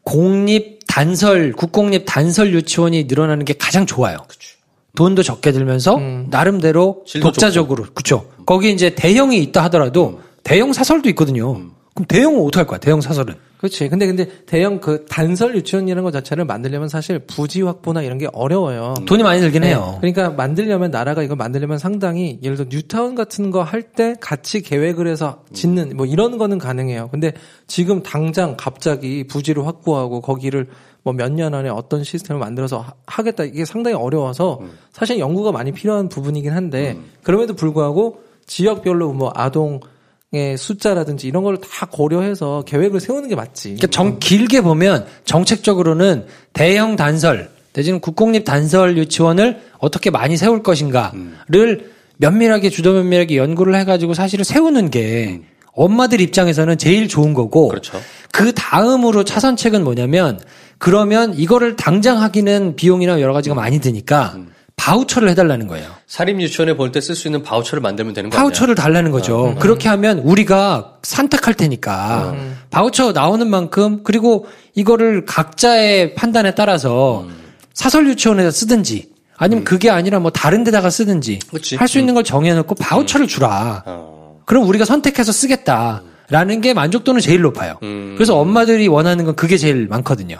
공립 단설 국공립 단설 유치원이 늘어나는 게 가장 좋아요. 돈도 적게 들면서 나름대로 질도 독자적으로 그렇죠. 거기 이제 대형이 있다 하더라도 대형 사설도 있거든요. 그럼 대형은 어떻게 할 거야? 대형 사설은 그렇지. 근데 근데 대형 그 단설 유치원이라는 것 자체를 만들려면 사실 부지 확보나 이런 게 어려워요. 돈이 많이 들긴 해요. 네. 그러니까 만들려면 나라가 이걸 만들려면 상당히 예를 들어 뉴타운 같은 거 할 때 같이 계획을 해서 짓는 뭐 이런 거는 가능해요. 근데 지금 당장 갑자기 부지를 확보하고 거기를 뭐 몇 년 안에 어떤 시스템을 만들어서 하- 하겠다 이게 상당히 어려워서 사실 연구가 많이 필요한 부분이긴 한데 그럼에도 불구하고 지역별로 뭐 아동의 숫자라든지 이런 걸 다 고려해서 계획을 세우는 게 맞지. 그러니까 정 길게 보면 정책적으로는 대형 단설 대신 국공립 단설 유치원을 어떻게 많이 세울 것인가를 면밀하게 주도 면밀하게 연구를 해가지고 사실을 세우는 게 엄마들 입장에서는 제일 좋은 거고 그렇죠. 그 다음으로 차선책은 뭐냐면 그러면 이거를 당장 하기는 비용이나 여러 가지가 많이 드니까 바우처를 해달라는 거예요. 사립 유치원에 볼 때 쓸 수 있는 바우처를 만들면 되는 거 아니야? 바우처를 달라는 거죠. 그렇게 하면 우리가 선택할 테니까 바우처 나오는 만큼 그리고 이거를 각자의 판단에 따라서 사설 유치원에다 쓰든지 아니면 그게 아니라 뭐 다른 데다가 쓰든지. 할 수 있는 걸 정해놓고 바우처를 주라. 어. 그럼 우리가 선택해서 쓰겠다 라는 게 만족도는 제일 높아요. 음. 그래서 엄마들이 원하는 건 그게 제일 많거든요.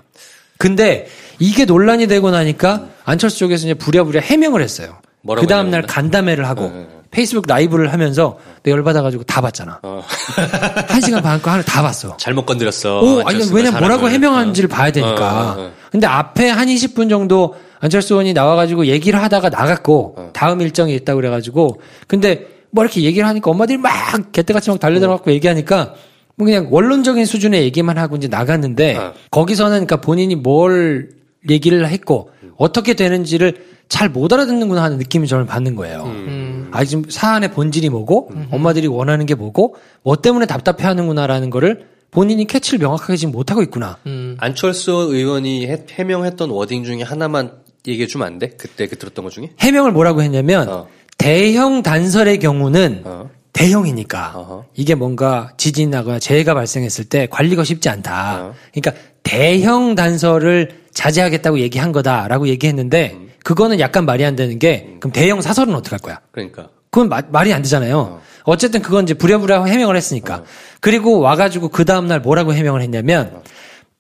근데 이게 논란이 되고 나니까 안철수 쪽에서 이제 부랴부랴 해명을 했어요. 그 다음날 해명했나? 간담회를 하고 네, 네. 페이스북 라이브를 하면서 내 열받아가지고 다 봤잖아. 어. 한 시간 반거 하나 다 봤어. 잘못 건드렸어. 오, 아니, 왜냐면 뭐라고 사람을. 해명하는지를 어. 봐야 되니까. 어, 어, 어. 근데 앞에 한 20분 정도 안철수 의원이 나와가지고 얘기를 하다가 나갔고, 어. 다음 일정이 있다고 그래가지고, 근데 뭐 이렇게 얘기를 하니까 엄마들이 막 개떼같이 막 달려들어갖고 얘기하니까, 뭐 그냥 원론적인 수준의 얘기만 하고 이제 나갔는데, 어. 거기서는 그러니까 본인이 뭘 얘기를 했고, 어떻게 되는지를 잘 못 알아듣는구나 하는 느낌이 저는 받는 거예요. 음. 아, 지금 사안의 본질이 뭐고, 엄마들이 원하는 게 뭐고, 뭐 때문에 답답해 하는구나라는 거를 본인이 캐치를 명확하게 지금 못 하고 있구나. 음. 안철수 의원이 해, 해명했던 워딩 중에 하나만 얘기해 주면 안 돼? 그때 그 들었던 것 중에? 해명을 뭐라고 했냐면, 어. 대형 단설의 경우는 어. 대형이니까 어허. 이게 뭔가 지진이 나거나 재해가 발생했을 때 관리가 쉽지 않다. 어. 그러니까 대형 단설을 자제하겠다고 얘기한 거다라고 얘기했는데 그거는 약간 말이 안 되는 게 그럼 대형 사설은 어떻게 할 거야? 그러니까. 그건 마- 말이 안 되잖아요. 어. 쨌든 그건 이제 부랴부랴 해명을 했으니까. 그리고 와가지고 그 다음 날 뭐라고 해명을 했냐면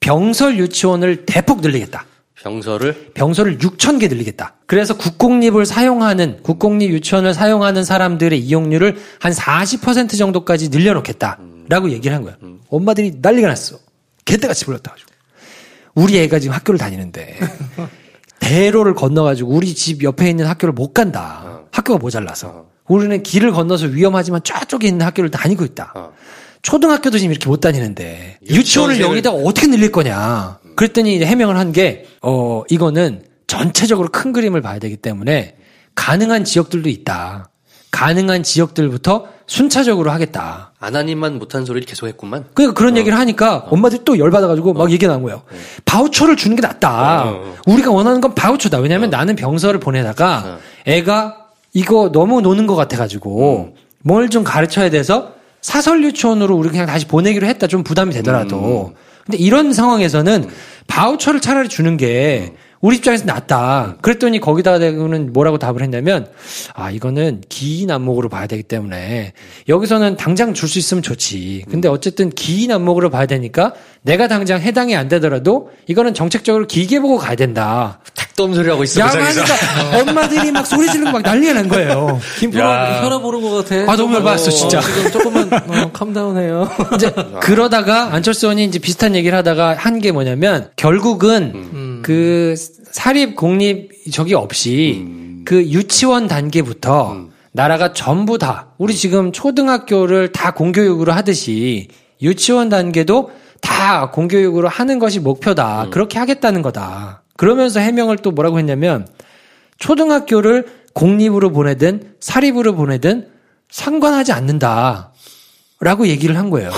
병설 유치원을 대폭 늘리겠다. 병설을 병설을 6천 개 늘리겠다. 그래서 국공립을 사용하는 국공립 유치원을 사용하는 사람들의 이용률을 한 40% 정도까지 늘려놓겠다라고 얘기를 한 거야. 엄마들이 난리가 났어. 개떼같이 불렀다 가지고. 우리 애가 지금 학교를 다니는데 대로를 건너가지고 우리 집 옆에 있는 학교를 못 간다. 학교가 모자라서. 우리는 길을 건너서 위험하지만 저쪽에 있는 학교를 다니고 있다. 어. 초등학교도 지금 이렇게 못 다니는데 유치원을 유치원생을- 여기다가 어떻게 늘릴 거냐. 그랬더니 이제 해명을 한 게, 어, 이거는 전체적으로 큰 그림을 봐야 되기 때문에 가능한 지역들도 있다. 가능한 지역들부터 순차적으로 하겠다. 아나님만 못한 소리를 계속했구만. 그러니까 그런 얘기를 하니까 엄마들이 또 열받아가지고 막 얘기 나온 거예요. 바우처를 주는 게 낫다. 어, 어. 우리가 원하는 건 바우처다. 왜냐하면 나는 병서를 보내다가 애가 이거 너무 노는 것 같아가지고 뭘 좀 가르쳐야 돼서 사설 유치원으로 우리 그냥 다시 보내기로 했다. 좀 부담이 되더라도. 근데 이런 상황에서는 바우처를 차라리 주는 게 우리 입장에서 낫다. 그랬더니 거기다가 대고는 뭐라고 답을 했냐면, 아, 이거는 기인 안목으로 봐야 되기 때문에, 여기서는 당장 줄 수 있으면 좋지. 근데 어쨌든 기인 안목으로 봐야 되니까, 내가 당장 해당이 안 되더라도, 이거는 정책적으로 길게 보고 가야 된다. 탁돔 소리 하고 있어. 야, 그. 그러니까 엄마들이 막 소리 지르고 막 난리가 난 거예요. 김프로 야. 혈압 오른 것 같아. 아, 너무 열받았어, 진짜. 지금 조금만 어, 캄다운 해요. 이제 그러다가 안철수 의원이 이제 비슷한 얘기를 하다가 한 게 뭐냐면 결국은 음. 그 사립 공립 저기 없이 그 유치원 단계부터 나라가 전부 다 우리 지금 초등학교를 다 공교육으로 하듯이 유치원 단계도 다 공교육으로 하는 것이 목표다. 그렇게 하겠다는 거다. 그러면서 해명을 또 뭐라고 했냐면 초등학교를 공립으로 보내든 사립으로 보내든 상관하지 않는다. 라고 얘기를 한 거예요.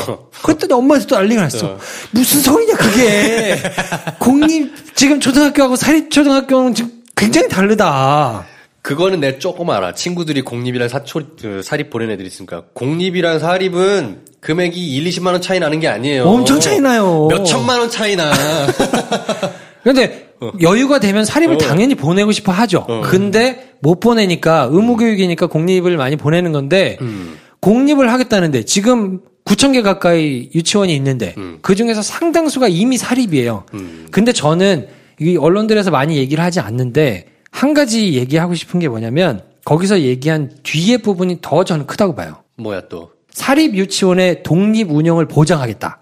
그랬더니 엄마한테 또 난리가 났어. 무슨 소리냐, 그게. 공립, 지금 초등학교하고 사립초등학교는 지금 굉장히 다르다. 그거는 내 조금 알아. 친구들이 공립이랑 사초, 그 사립 보낸 애들이 있으니까. 공립이랑 사립은 금액이 1, 20만 원 차이 나는 게 아니에요. 엄청 차이 나요. 몇 천만 원 차이 나. 근데 여유가 되면 사립을 어. 당연히 보내고 싶어 하죠. 근데 못 보내니까 의무교육이니까 공립을 많이 보내는 건데 음. 공립을 하겠다는데 지금 9천 개 가까이 유치원이 있는데 그 중에서 상당수가 이미 사립이에요. 음. 근데 저는 이 언론들에서 많이 얘기를 하지 않는데 한 가지 얘기하고 싶은 게 뭐냐면 거기서 얘기한 뒤에 부분이 더 저는 크다고 봐요. 뭐야 또. 사립 유치원의 독립 운영을 보장하겠다.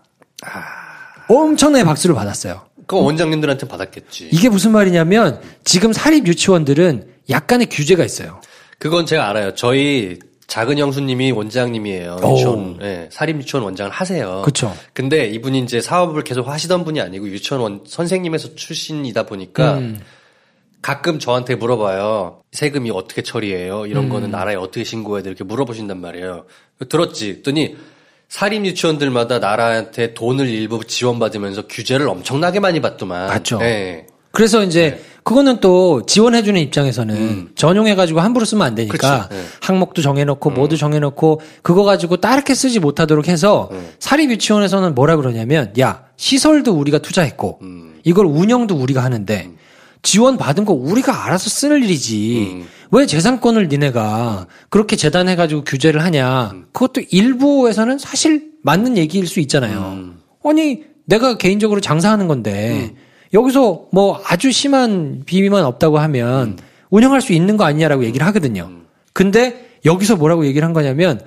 엄청나게 박수를 받았어요. 그거 원장님들한테 받았겠지. 이게 무슨 말이냐면 지금 사립 유치원들은 약간의 규제가 있어요. 그건 제가 알아요. 저희 작은 형수님이 원장님이에요. 오. 유치원, 예, 사립 유치원 원장을 하세요. 그쵸. 근데 이분이 이제 사업을 계속 하시던 분이 아니고 유치원 원, 선생님에서 출신이다 보니까 음. 가끔 저한테 물어봐요. 세금이 어떻게 처리해요? 이런 음. 거는 나라에 어떻게 신고해야 돼? 이렇게 물어보신단 말이에요. 들었지? 했더니 사립 유치원들마다 나라한테 돈을 일부 지원받으면서 규제를 엄청나게 많이 받더만. 맞죠. 예. 그래서 이제 그거는 또 지원해주는 입장에서는 전용해가지고 함부로 쓰면 안 되니까 그치, 네. 항목도 정해놓고 뭐도 정해놓고 그거 가지고 따르게 쓰지 못하도록 해서 사립 유치원에서는 뭐라 그러냐면 야 시설도 우리가 투자했고 이걸 운영도 우리가 하는데 지원 받은 거 우리가 알아서 쓰는 일이지. 왜 재산권을 니네가 그렇게 재단해가지고 규제를 하냐. 그것도 일부에서는 사실 맞는 얘기일 수 있잖아요. 아니 내가 개인적으로 장사하는 건데 여기서 뭐 아주 심한 비위만 없다고 하면 운영할 수 있는 거 아니냐라고 얘기를 하거든요. 근데 여기서 뭐라고 얘기를 한 거냐면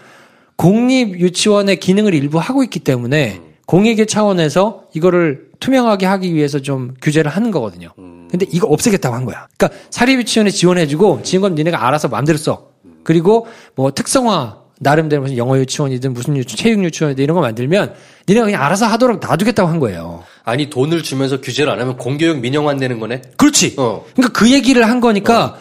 공립 유치원의 기능을 일부 하고 있기 때문에 공익의 차원에서 이거를 투명하게 하기 위해서 좀 규제를 하는 거거든요. 근데 이거 없애겠다고 한 거야. 그러니까 사립 유치원에 지원해주고 지원금 니네가 알아서 마음대로 써. 그리고 뭐 특성화 나름대로 무슨 영어 유치원이든 무슨 유치, 체육 유치원이든 이런 거 만들면 니네가 그냥 알아서 하도록 놔두겠다고 한 거예요. 아니 돈을 주면서 규제를 안 하면 공교육 민영화 되는 거네. 그렇지. 어. 그러니까 그 얘기를 한 거니까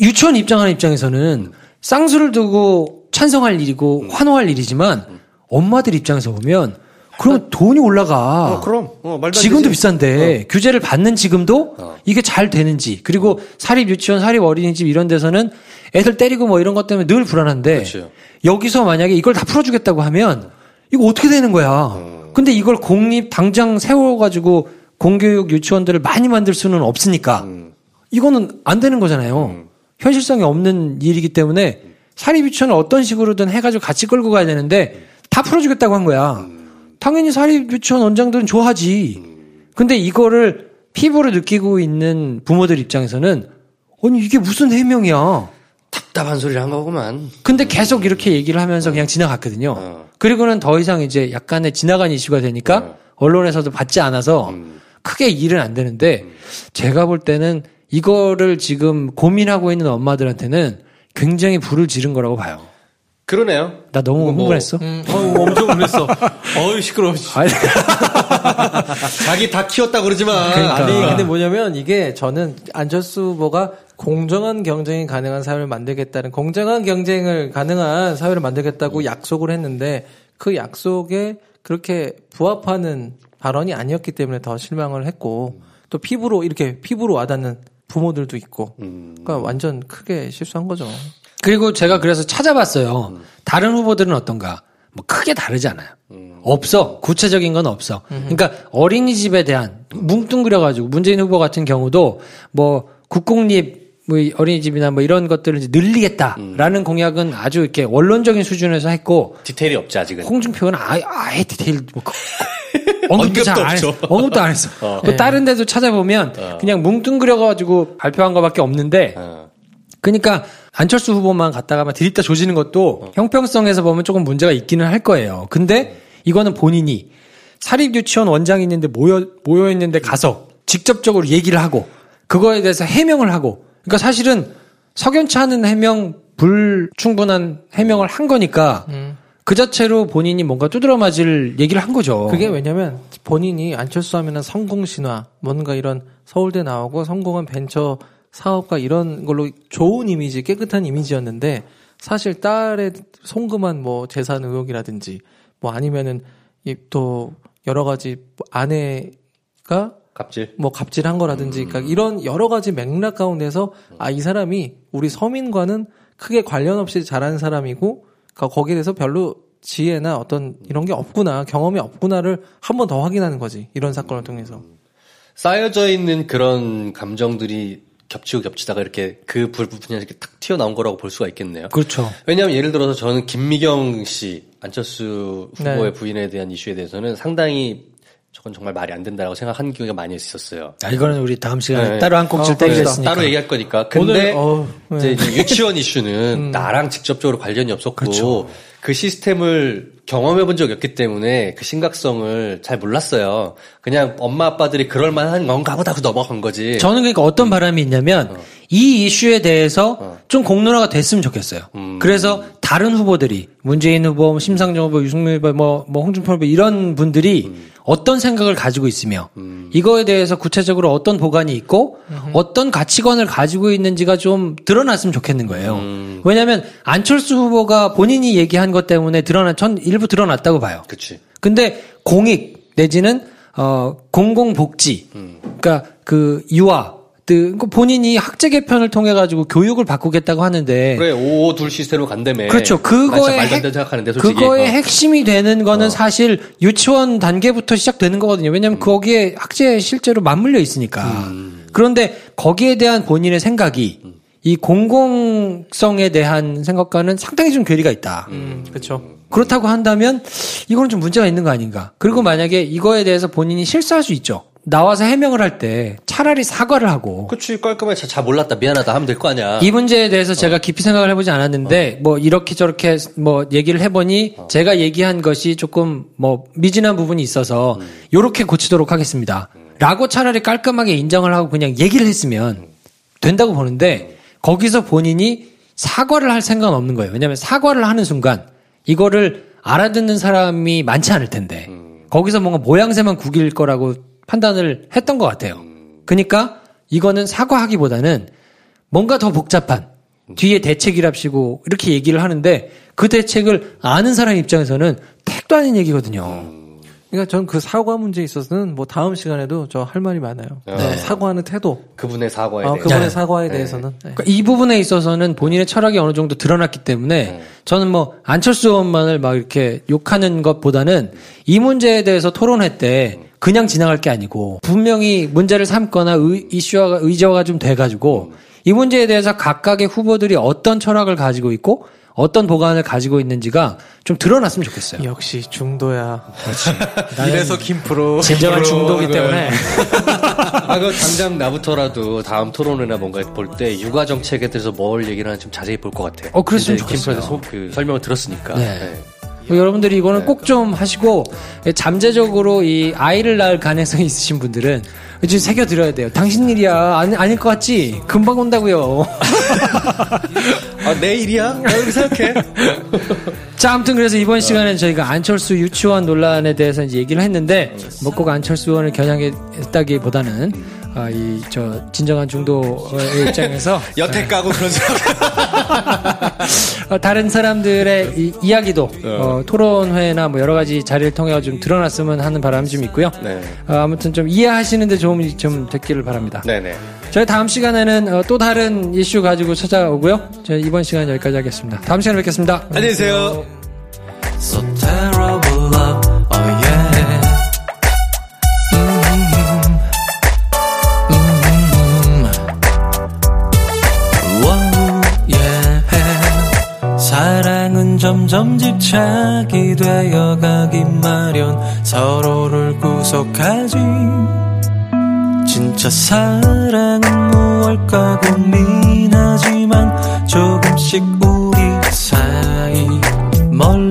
유치원 입장하는 입장에서는 쌍수를 두고 찬성할 일이고 환호할 일이지만 엄마들 입장에서 보면 그러면 돈이 올라가. 어, 그럼. 어, 말도 안 지금도 되지. 비싼데 규제를 받는 지금도 이게 잘 되는지 그리고 사립 유치원, 사립 어린이집 이런 데서는 애들 때리고 뭐 이런 것 때문에 늘 불안한데 그렇죠. 여기서 만약에 이걸 다 풀어주겠다고 하면 이거 어떻게 되는 거야? 근데 이걸 공립 당장 세워가지고 공교육 유치원들을 많이 만들 수는 없으니까 이거는 안 되는 거잖아요. 현실성이 없는 일이기 때문에 사립 유치원을 어떤 식으로든 해가지고 같이 끌고 가야 되는데 다 풀어주겠다고 한 거야. 당연히 사립 유치원 원장들은 좋아하지. 근데 이거를 피부로 느끼고 있는 부모들 입장에서는 아니 이게 무슨 해명이야. 답답한 소리를 한 거구만. 근데 계속 이렇게 얘기를 하면서 그냥 지나갔거든요. 어. 그리고는 더 이상 이제 약간의 지나간 이슈가 되니까 어. 언론에서도 받지 않아서 음. 크게 일은 안 되는데 제가 볼 때는 이거를 지금 고민하고 있는 엄마들한테는 굉장히 불을 지른 거라고 봐요. 그러네요. 나 너무 뭐, 흥분했어? 음, 어우, 엄청 놀랬어. 어우, 시끄러워. 자기 다 키웠다 그러지만. 그러니까. 아니, 근데 뭐냐면 이게 저는 안철수 후보가 공정한 경쟁이 가능한 사회를 만들겠다는 공정한 경쟁을 가능한 사회를 만들겠다고 약속을 했는데 그 약속에 그렇게 부합하는 발언이 아니었기 때문에 더 실망을 했고 또 피부로 이렇게 피부로 와닿는 부모들도 있고 그러니까 완전 크게 실수한 거죠. 그리고 제가 그래서 찾아봤어요. 다른 후보들은 어떤가? 뭐 크게 다르지 않아요. 없어. 구체적인 건 없어. 그러니까 어린이집에 대한 뭉뚱그려가지고 문재인 후보 같은 경우도 뭐 국공립 뭐 어린이집이나 뭐 이런 것들을 이제 늘리겠다라는 공약은 아주 이렇게 원론적인 수준에서 했고 디테일이 없지, 아직은. 홍준표는 아예, 아예 디테일 뭐 그- 언급도 안 했어. 언급도 안 했어. 그 다른 데도 찾아보면 그냥 뭉뚱그려가지고 발표한 거밖에 없는데 어. 그러니까 안철수 후보만 갔다가 막 들이다 조지는 것도 형평성에서 보면 조금 문제가 있기는 할 거예요. 근데 이거는 본인이 사립 유치원 원장이 있는데 모여 모여 있는데 가서 직접적으로 얘기를 하고 그거에 대해서 해명을 하고 그러니까 사실은 석연치 않은 해명 불충분한 해명을 한 거니까 그 자체로 본인이 뭔가 두드러 맞을 얘기를 한 거죠. 그게 왜냐면 본인이 안철수 하면은 성공 신화 뭔가 이런 서울대 나오고 성공한 벤처 사업가 이런 걸로 좋은 이미지 깨끗한 이미지였는데 사실 딸의 송금한 뭐 재산 의혹이라든지 뭐 아니면은 이또 여러 가지 뭐 아내가 갑질. 뭐 갑질한 거라든지 그러니까 이런 여러 가지 맥락 가운데서 아 이 사람이 우리 서민과는 크게 관련 없이 자란 사람이고 그러니까 거기에 대해서 별로 지혜나 어떤 이런 게 없구나 경험이 없구나를 한 번 더 확인하는 거지 이런 사건을 통해서 쌓여져 있는 그런 감정들이 겹치고 겹치다가 이렇게 그 부분이 이렇게 탁 튀어나온 거라고 볼 수가 있겠네요. 그렇죠. 왜냐하면 예를 들어서 저는 김미경 씨 안철수 후보의 네. 부인에 대한 이슈에 대해서는 상당히 저건 정말 말이 안 된다라고 생각한 기회가 많이 있었어요. 아, 이거는 우리 다음 시간에 네. 따로 한 어, 떼기로 그럽시다. 했으니까. 따로 얘기할 거니까. 근데 오늘, 어우, 네. 이제 이 유치원 이슈는 나랑 직접적으로 관련이 없었고 그렇죠. 그 시스템을 경험해 본 적이 없기 때문에 그 심각성을 잘 몰랐어요. 그냥 엄마 아빠들이 그럴 만한 건가 보다 하고 넘어간 거지. 저는 그러니까 어떤 바람이 있냐면 이 이슈에 대해서 좀 공론화가 됐으면 좋겠어요. 그래서 다른 후보들이 문재인 후보, 뭐 심상정 후보, 유승민 후보, 뭐, 뭐 홍준표 후보 이런 분들이 어떤 생각을 가지고 있으며 이거에 대해서 구체적으로 어떤 보관이 있고 어떤 가치관을 가지고 있는지가 좀 드러났으면 좋겠는 거예요. 왜냐하면 안철수 후보가 본인이 얘기한 것 때문에 드러난 전 일부 드러났다고 봐요. 그치. 근데 공익 내지는 어 공공복지 그러니까 그 유아 그 본인이 학제 개편을 통해 가지고 교육을 바꾸겠다고 하는데 그래, 5둘 시스템으로 간다며. 그렇죠. 그거의 말도 안 핵, 되는 생각하는데, 솔직히. 그거의 어. 핵심이 되는 거는 사실 유치원 단계부터 시작되는 거거든요. 왜냐하면 거기에 학제에 실제로 맞물려 있으니까. 그런데 거기에 대한 본인의 생각이 이 공공성에 대한 생각과는 상당히 좀 괴리가 있다. 음, 그렇죠. 그렇다고 한다면 이거는 좀 문제가 있는 거 아닌가. 그리고 만약에 이거에 대해서 본인이 실수할 수 있죠. 나와서 해명을 할 때 차라리 사과를 하고 그치, 깔끔하게 잘, 잘 몰랐다, 미안하다 하면 될 거 아니야. 이 문제에 대해서 제가 깊이 생각을 해보지 않았는데 뭐 이렇게 저렇게 뭐 얘기를 해보니 제가 얘기한 것이 조금 뭐 미진한 부분이 있어서 요렇게 고치도록 하겠습니다. 라고 차라리 깔끔하게 인정을 하고 그냥 얘기를 했으면 된다고 보는데 거기서 본인이 사과를 할 생각은 없는 거예요. 왜냐하면 사과를 하는 순간 이거를 알아듣는 사람이 많지 않을 텐데 거기서 뭔가 모양새만 구길 거라고 판단을 했던 것 같아요. 그러니까 이거는 사과하기보다는 뭔가 더 복잡한 뒤에 대책이랍시고 이렇게 얘기를 하는데 그 대책을 아는 사람 입장에서는 택도 아닌 얘기거든요. 그러니까 전 그 사과 문제에 있어서는 뭐 다음 시간에도 저 할 말이 많아요. 네, 사과하는 태도. 그분의 사과에 어, 대해. 그분의 네. 사과에 대해서는. 네. 그러니까 이 부분에 있어서는 본인의 철학이 어느 정도 드러났기 때문에 저는 뭐 안철수 의원만을 막 이렇게 욕하는 것보다는 이 문제에 대해서 토론회 때 그냥 지나갈 게 아니고 분명히 문제를 삼거나 의, 이슈화가 의제화가 좀 돼가지고 이 문제에 대해서 각각의 후보들이 어떤 철학을 가지고 있고 어떤 보관을 가지고 있는지가 좀 드러났으면 좋겠어요. 역시 중도야. 이래서 김프로. 진정한 중도기 때문에 아, 그 당장 나부터라도 다음 토론회나 뭔가 볼 때 육아 정책에 대해서 뭘 얘기를 하는지 좀 자세히 볼 것 같아요. 어, 그랬으면 좋겠어요. 김프로한테 소- 그 설명을 들었으니까. 네. 네. 뭐 여러분들이 이거는 꼭 좀 하시고 잠재적으로 이 아이를 낳을 가능성이 있으신 분들은 좀 새겨 드려야 돼요. 당신 일이야 아니, 아닐 것 같지? 금방 온다고요. 아, 내 일이야? 나 그렇게 생각해. 자, 아무튼 그래서 이번 시간에 저희가 안철수 유치원 논란에 대해서 이제 얘기를 했는데, 뭐 꼭 안철수 의원을 겨냥했다기보다는, 아, 이, 저, 진정한 중도의 입장에서, 여태 까고 그런 생각. 어, 다른 사람들의 이, 이야기도, 어, 토론회나 뭐 여러 가지 자리를 통해 좀 드러났으면 하는 바람이 좀 있고요. 네. 어, 아무튼 좀 이해하시는데 도움이 좀 됐기를 바랍니다. 네네. 저희 다음 시간에는 어, 또 다른 이슈 가지고 찾아오고요. 저희 이번 시간 여기까지 하겠습니다. 다음 시간에 뵙겠습니다. 안녕히 계세요. 점점 집착이 되어 가기 마련 서로를 구속하지. 진짜 사랑은 무엇일까 고민하지만 조금씩 우리 사이 멀